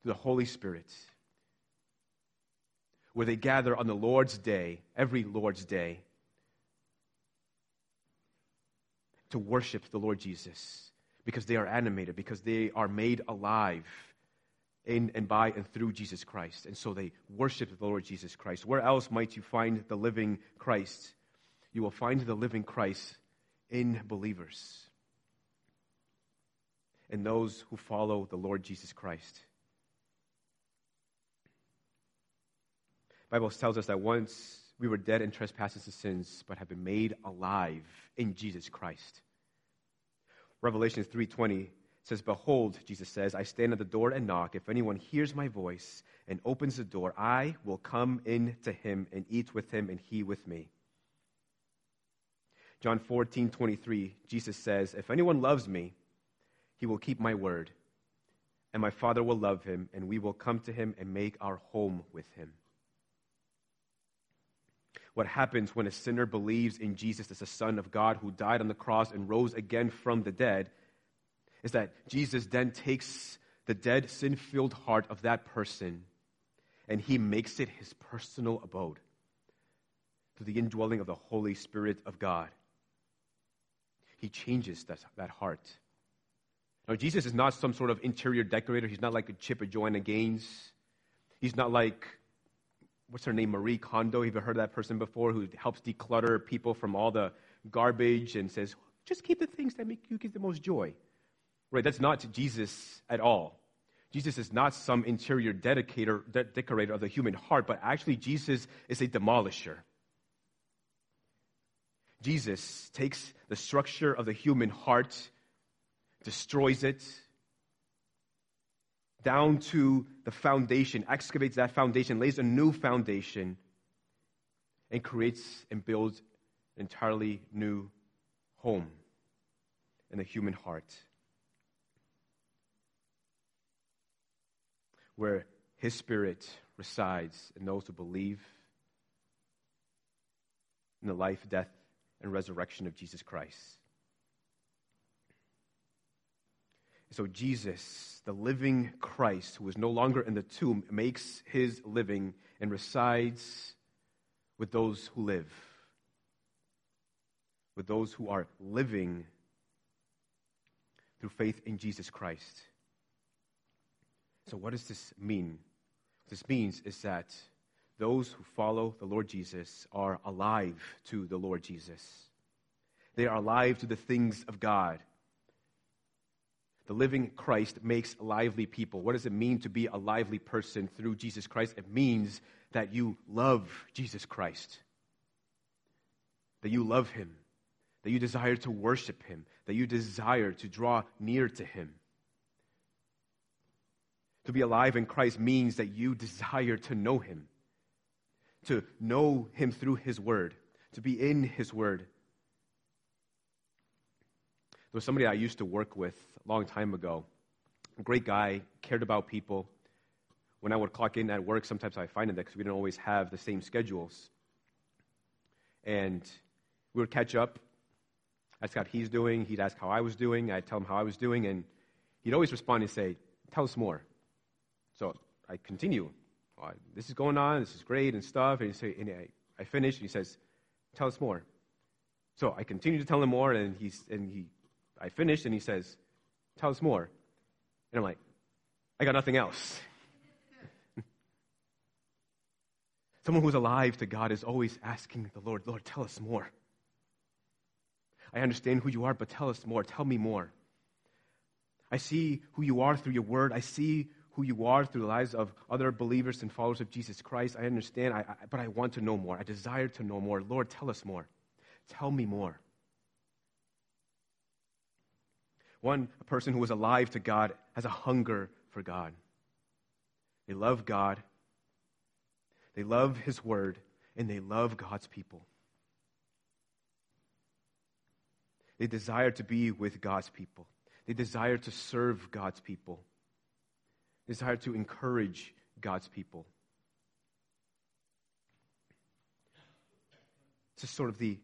through the Holy Spirit where they gather on the Lord's day, every Lord's day, to worship the Lord Jesus because they are animated, because they are made alive in and by and through Jesus Christ. And so they worship the Lord Jesus Christ. Where else might you find the living Christ? You will find the living Christ in believers, in those who follow the Lord Jesus Christ. Bible tells us that once we were dead in trespasses and sins, but have been made alive in Jesus Christ. Revelation 3:20 says, "Behold," Jesus says, "I stand at the door and knock. If anyone hears my voice and opens the door, I will come in to him and eat with him and he with me." John 14:23, Jesus says, "If anyone loves me, he will keep my word, and my Father will love him, and we will come to him and make our home with him." What happens when a sinner believes in Jesus as the Son of God who died on the cross and rose again from the dead is that Jesus then takes the dead, sin filled heart of that person and he makes it his personal abode through the indwelling of the Holy Spirit of God. He changes that, that heart. Now, Jesus is not some sort of interior decorator. He's not like a Chip or Joanna Gaines. He's not like what's her name, Marie Kondo. Have you heard of that person before who helps declutter people from all the garbage and says, just keep the things that make you give the most joy? Right? That's not Jesus at all. Jesus is not some interior dedicator, de- decorator of the human heart, but actually, Jesus is a demolisher. Jesus takes the structure of the human heart, destroys it, down to the foundation, excavates that foundation, lays a new foundation, and creates and builds an entirely new home in the human heart. Where his spirit resides in those who believe in the life, death, and resurrection of Jesus Christ. So, Jesus, the living Christ, who is no longer in the tomb, makes his living and resides with those who live, with those who are living through faith in Jesus Christ. So, what does this mean? What this means is that those who follow the Lord Jesus are alive to the Lord Jesus. They are alive to the things of God. The living Christ makes lively people. What does it mean to be a lively person through Jesus Christ? It means that you love Jesus Christ, that you love him, that you desire to worship him, that you desire to draw near to him. To be alive in Christ means that you desire to know him, to know him through his word, to be in his word. There was somebody I used to work with a long time ago. Great guy, cared about people. When I would clock in at work, sometimes I find it because we didn't always have the same schedules. And we would catch up. Ask how he's doing. He'd ask how I was doing. I'd tell him how I was doing. And he'd always respond and say, Tell us more. So I continue. This is going on. This is great and stuff. And, say, and I, I finish. And he says, Tell us more. So I continue to tell him more. And, he's, and he, I finished, And he says, Tell us more. And I'm like, I got nothing else. Someone who's alive to God is always asking the Lord, Lord, tell us more. I understand who you are, but tell us more. Tell me more. I see who you are through your word. I see who you are through the lives of other believers and followers of Jesus Christ. I understand, I, I, but I want to know more. I desire to know more. Lord, tell us more. Tell me more. One a person who is alive to God has a hunger for God. They love God, they love His Word, and they love God's people. They desire to be with God's people. They desire to serve God's people. They desire to encourage God's people. Is sort of the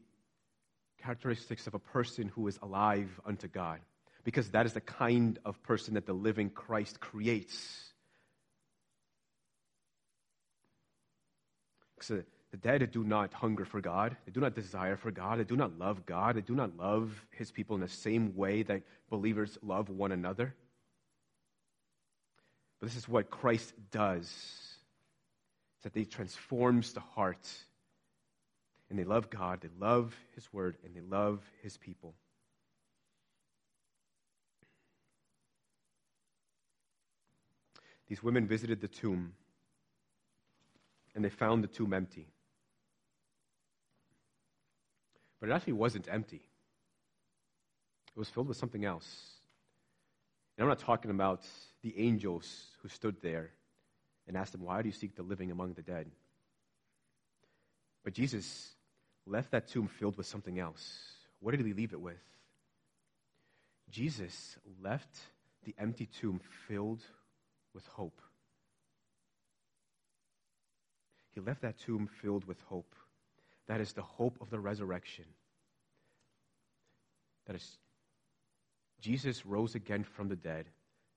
characteristics of a person who is alive unto God, because that is the kind of person that the living Christ creates. Because the dead do not hunger for God. They do not desire for God. They do not love God. They do not love his people in the same way that believers love one another. But this is what Christ does. It's that he transforms the heart. And they love God, they love his word, and they love his people. These women visited the tomb, and they found the tomb empty. But it actually wasn't empty, it was filled with something else. And I'm not talking about the angels who stood there and asked them, Why do you seek the living among the dead? But Jesus left that tomb filled with something else. What did he leave it with? Jesus left the empty tomb filled with hope. He left that tomb filled with hope. That is the hope of the resurrection. That is, Jesus rose again from the dead.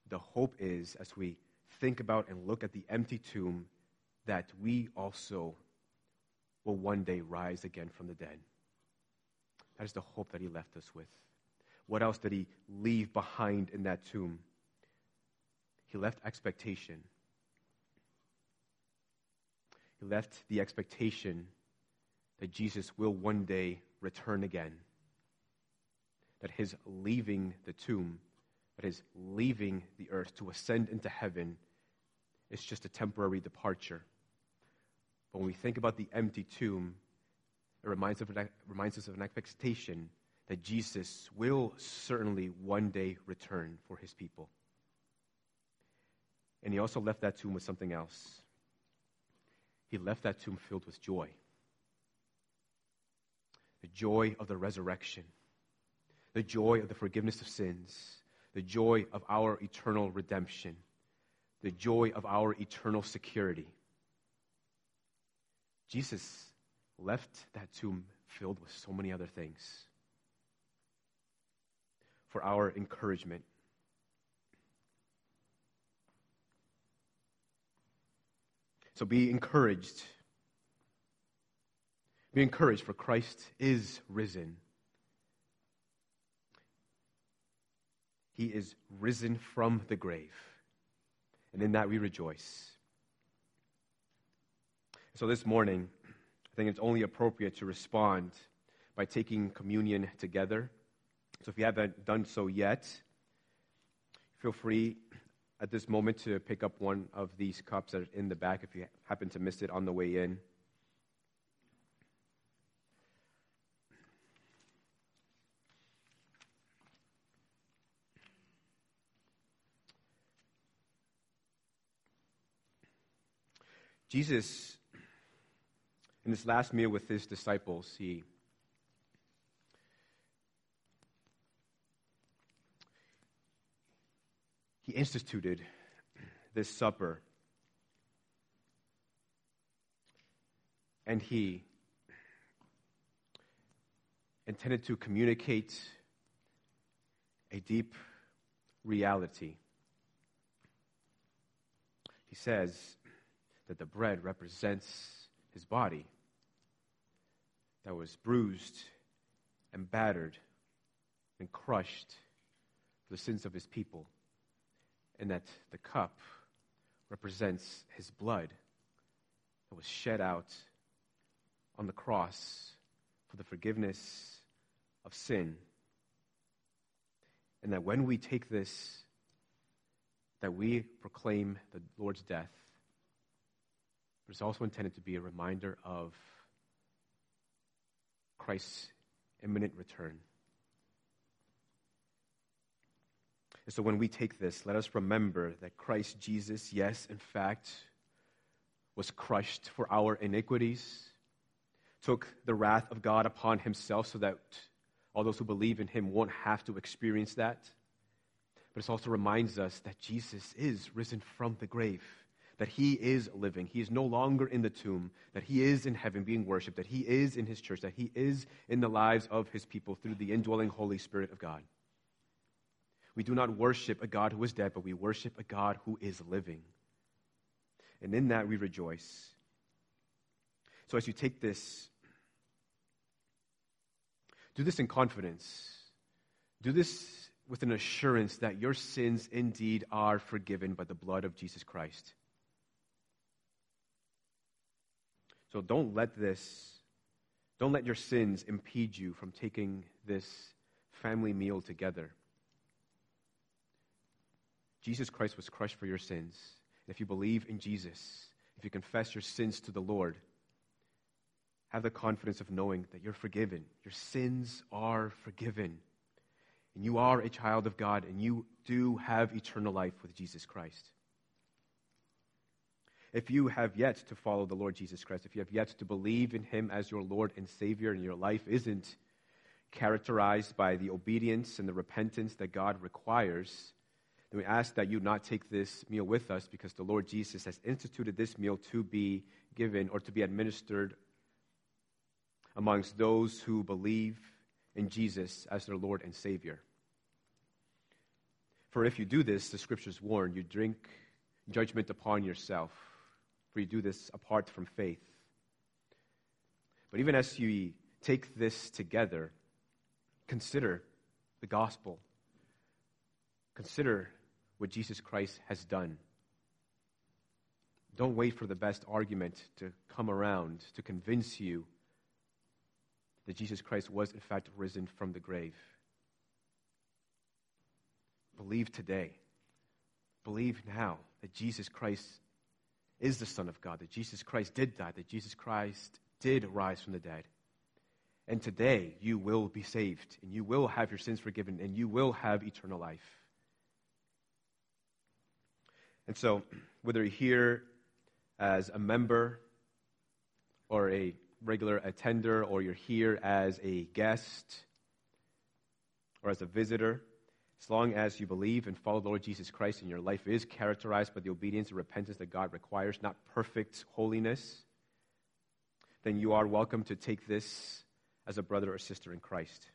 The hope is, as we think about and look at the empty tomb, that we also will one day rise again from the dead. That is the hope that he left us with. What else did he leave behind in that tomb? He left expectation. He left the expectation that Jesus will one day return again. That his leaving the tomb, that his leaving the earth to ascend into heaven, is just a temporary departure. But when we think about the empty tomb, it reminds, of, it reminds us of an expectation that Jesus will certainly one day return for his people. And he also left that tomb with something else. He left that tomb filled with joy the joy of the resurrection, the joy of the forgiveness of sins, the joy of our eternal redemption, the joy of our eternal security. Jesus left that tomb filled with so many other things for our encouragement. So be encouraged. Be encouraged, for Christ is risen. He is risen from the grave. And in that we rejoice. So this morning, I think it's only appropriate to respond by taking communion together. So if you haven't done so yet, feel free at this moment to pick up one of these cups that are in the back if you happen to miss it on the way in. Jesus, in this last meal with his disciples, he instituted this supper. And he intended to communicate a deep reality. He says that the bread represents his body that was bruised and battered and crushed for the sins of his people and that the cup represents his blood that was shed out on the cross for the forgiveness of sin. And that when we take this, that we proclaim the Lord's death, but it's also intended to be a reminder of Christ's imminent return. And so when we take this, let us remember that Christ Jesus, yes, in fact, was crushed for our iniquities, took the wrath of God upon himself so that all those who believe in him won't have to experience that. But it also reminds us that Jesus is risen from the grave, that he is living. He is no longer in the tomb, that he is in heaven being worshiped, that he is in his church, that he is in the lives of his people through the indwelling Holy Spirit of God. We do not worship a God who is dead, but we worship a God who is living. And in that we rejoice. So as you take this, do this in confidence. Do this with an assurance that your sins indeed are forgiven by the blood of Jesus Christ. So don't let this, don't let your sins impede you from taking this family meal together. Jesus Christ was crushed for your sins. And if you believe in Jesus, if you confess your sins to the Lord, have the confidence of knowing that you're forgiven. Your sins are forgiven. And you are a child of God, and you do have eternal life with Jesus Christ. If you have yet to follow the Lord Jesus Christ, if you have yet to believe in Him as your Lord and Savior, and your life isn't characterized by the obedience and the repentance that God requires, then we ask that you not take this meal with us because the Lord Jesus has instituted this meal to be given or to be administered amongst those who believe in Jesus as their Lord and Savior. For if you do this, the scriptures warn, you drink judgment upon yourself, for you do this apart from faith. But even as you take this together, consider the gospel. Consider what Jesus Christ has done. Don't wait for the best argument to come around to convince you that Jesus Christ was, in fact, risen from the grave. Believe today. Believe now that Jesus Christ is the Son of God, that Jesus Christ did die, that Jesus Christ did rise from the dead. And today you will be saved, and you will have your sins forgiven, and you will have eternal life. And so, whether you're here as a member or a regular attender, or you're here as a guest or as a visitor, as long as you believe and follow the Lord Jesus Christ and your life is characterized by the obedience and repentance that God requires, not perfect holiness, then you are welcome to take this as a brother or sister in Christ.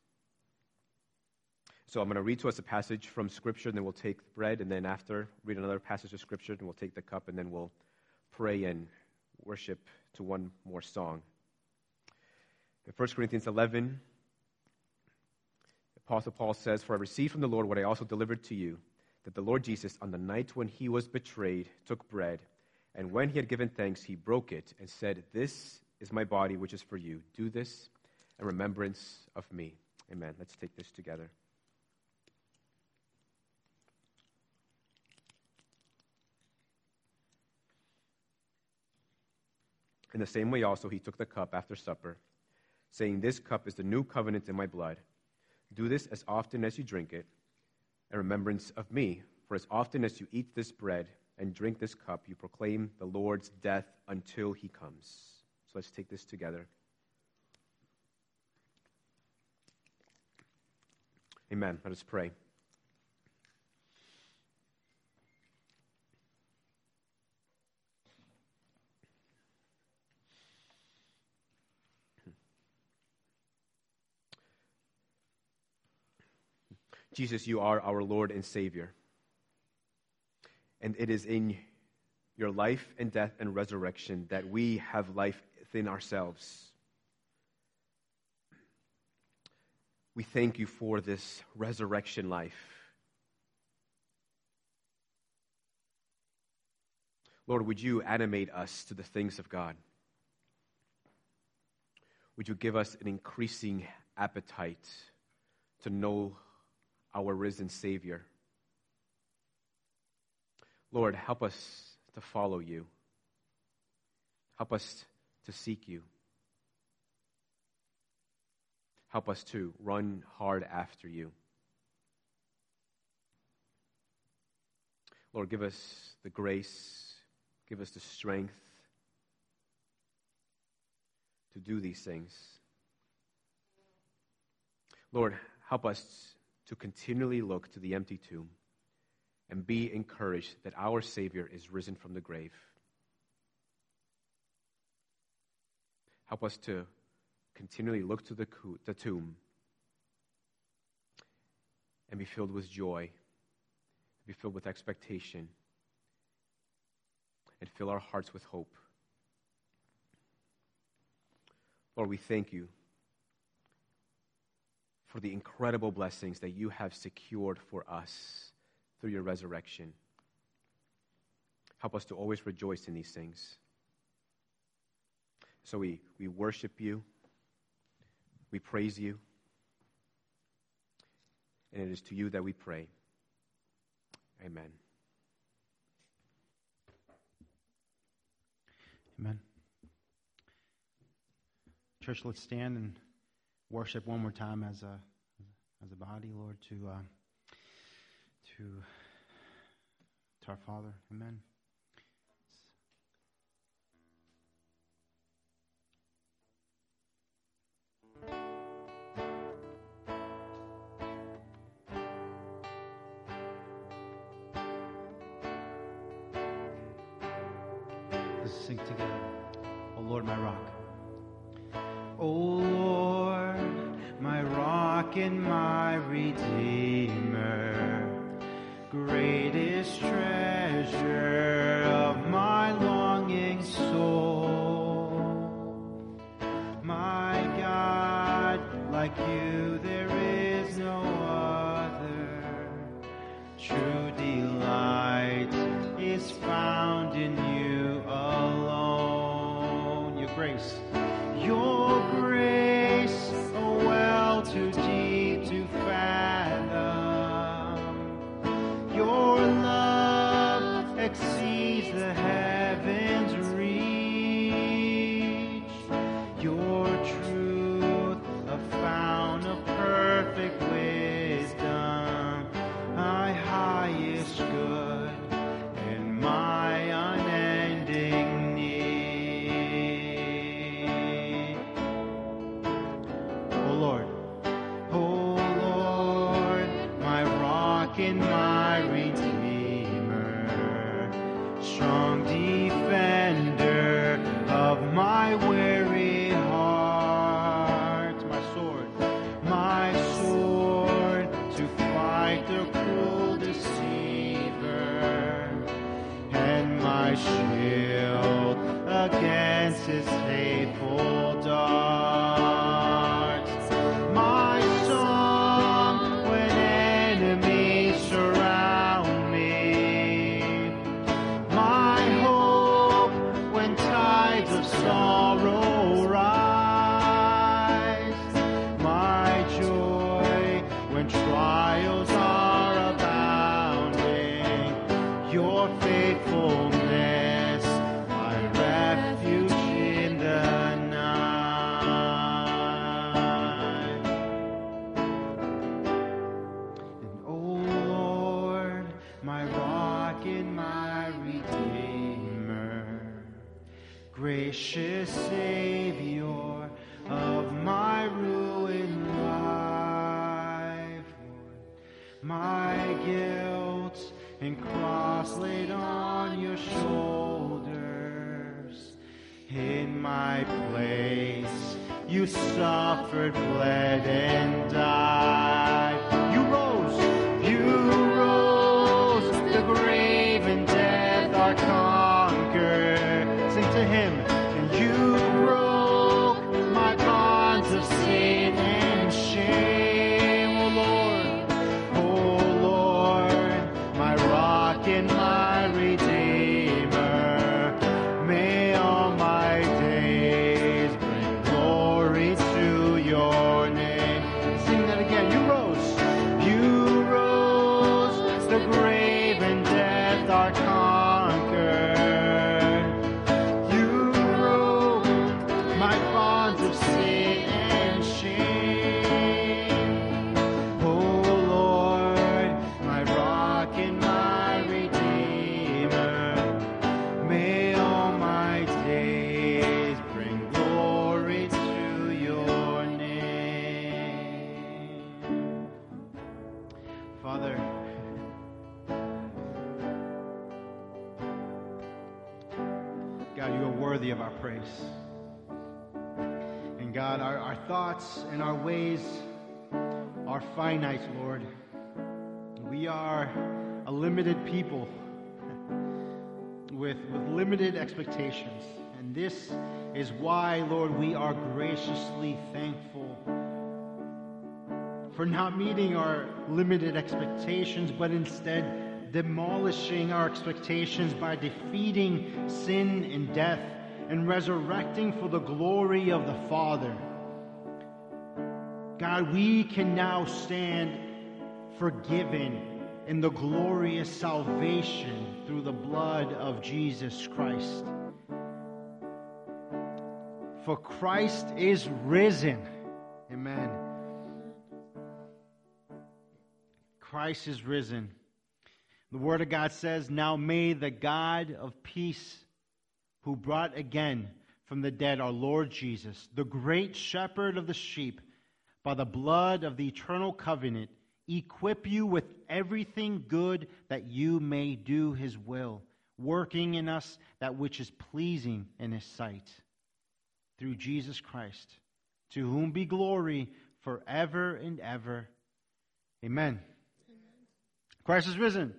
So I'm going to read to us a passage from Scripture, and then we'll take bread, and then after, read another passage of Scripture, and we'll take the cup, and then we'll pray and worship to one more song. In 1 Corinthians 11, Apostle Paul says, For I received from the Lord what I also delivered to you, that the Lord Jesus, on the night when he was betrayed, took bread, and when he had given thanks, he broke it and said, This is my body, which is for you. Do this in remembrance of me. Amen. Let's take this together. In the same way, also, he took the cup after supper, saying, This cup is the new covenant in my blood. Do this as often as you drink it, in remembrance of me. For as often as you eat this bread and drink this cup, you proclaim the Lord's death until he comes. So let's take this together. Amen. Let us pray. Jesus, you are our Lord and Savior. And it is in your life and death and resurrection that we have life within ourselves. We thank you for this resurrection life. Lord, would you animate us to the things of God? Would you give us an increasing appetite to know our risen Savior. Lord, help us to follow you. Help us to seek you. Help us to run hard after you. Lord, give us the grace, give us the strength to do these things. Lord, help us to continually look to the empty tomb and be encouraged that our Savior is risen from the grave. Help us to continually look to the, the tomb and be filled with joy, be filled with expectation, and fill our hearts with hope. Lord, we thank you for the incredible blessings that you have secured for us through your resurrection. Help us to always rejoice in these things. So we, we worship you, we praise you, and it is to you that we pray. Amen. Amen. Church, let's stand and worship one more time as a as a body, Lord, to uh, to to our Father. Amen. Let's sing together. Oh Lord, my rock. Oh Lord, rock and my redeemer, greatest treasure of my longing soul. My God, like you, there is no other. True delight is found in you alone. Your grace, thoughts and our ways are finite, Lord. We are a limited people with, with limited expectations. And this is why, Lord, we are graciously thankful for not meeting our limited expectations, but instead demolishing our expectations by defeating sin and death and resurrecting for the glory of the Father. God, we can now stand forgiven in the glorious salvation through the blood of Jesus Christ. For Christ is risen. Amen. Christ is risen. The Word of God says, Now may the God of peace, who brought again from the dead our Lord Jesus, the great shepherd of the sheep, by the blood of the eternal covenant, equip you with everything good that you may do his will, working in us that which is pleasing in his sight. Through Jesus Christ, to whom be glory forever and ever. Amen. Christ is risen.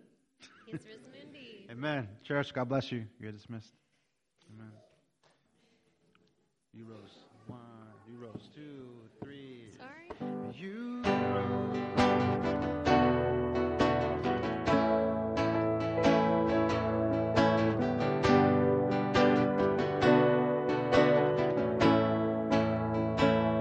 He's risen indeed. Amen. Church, God bless you. You're dismissed. Amen. You rose. One, you rose. Two. You.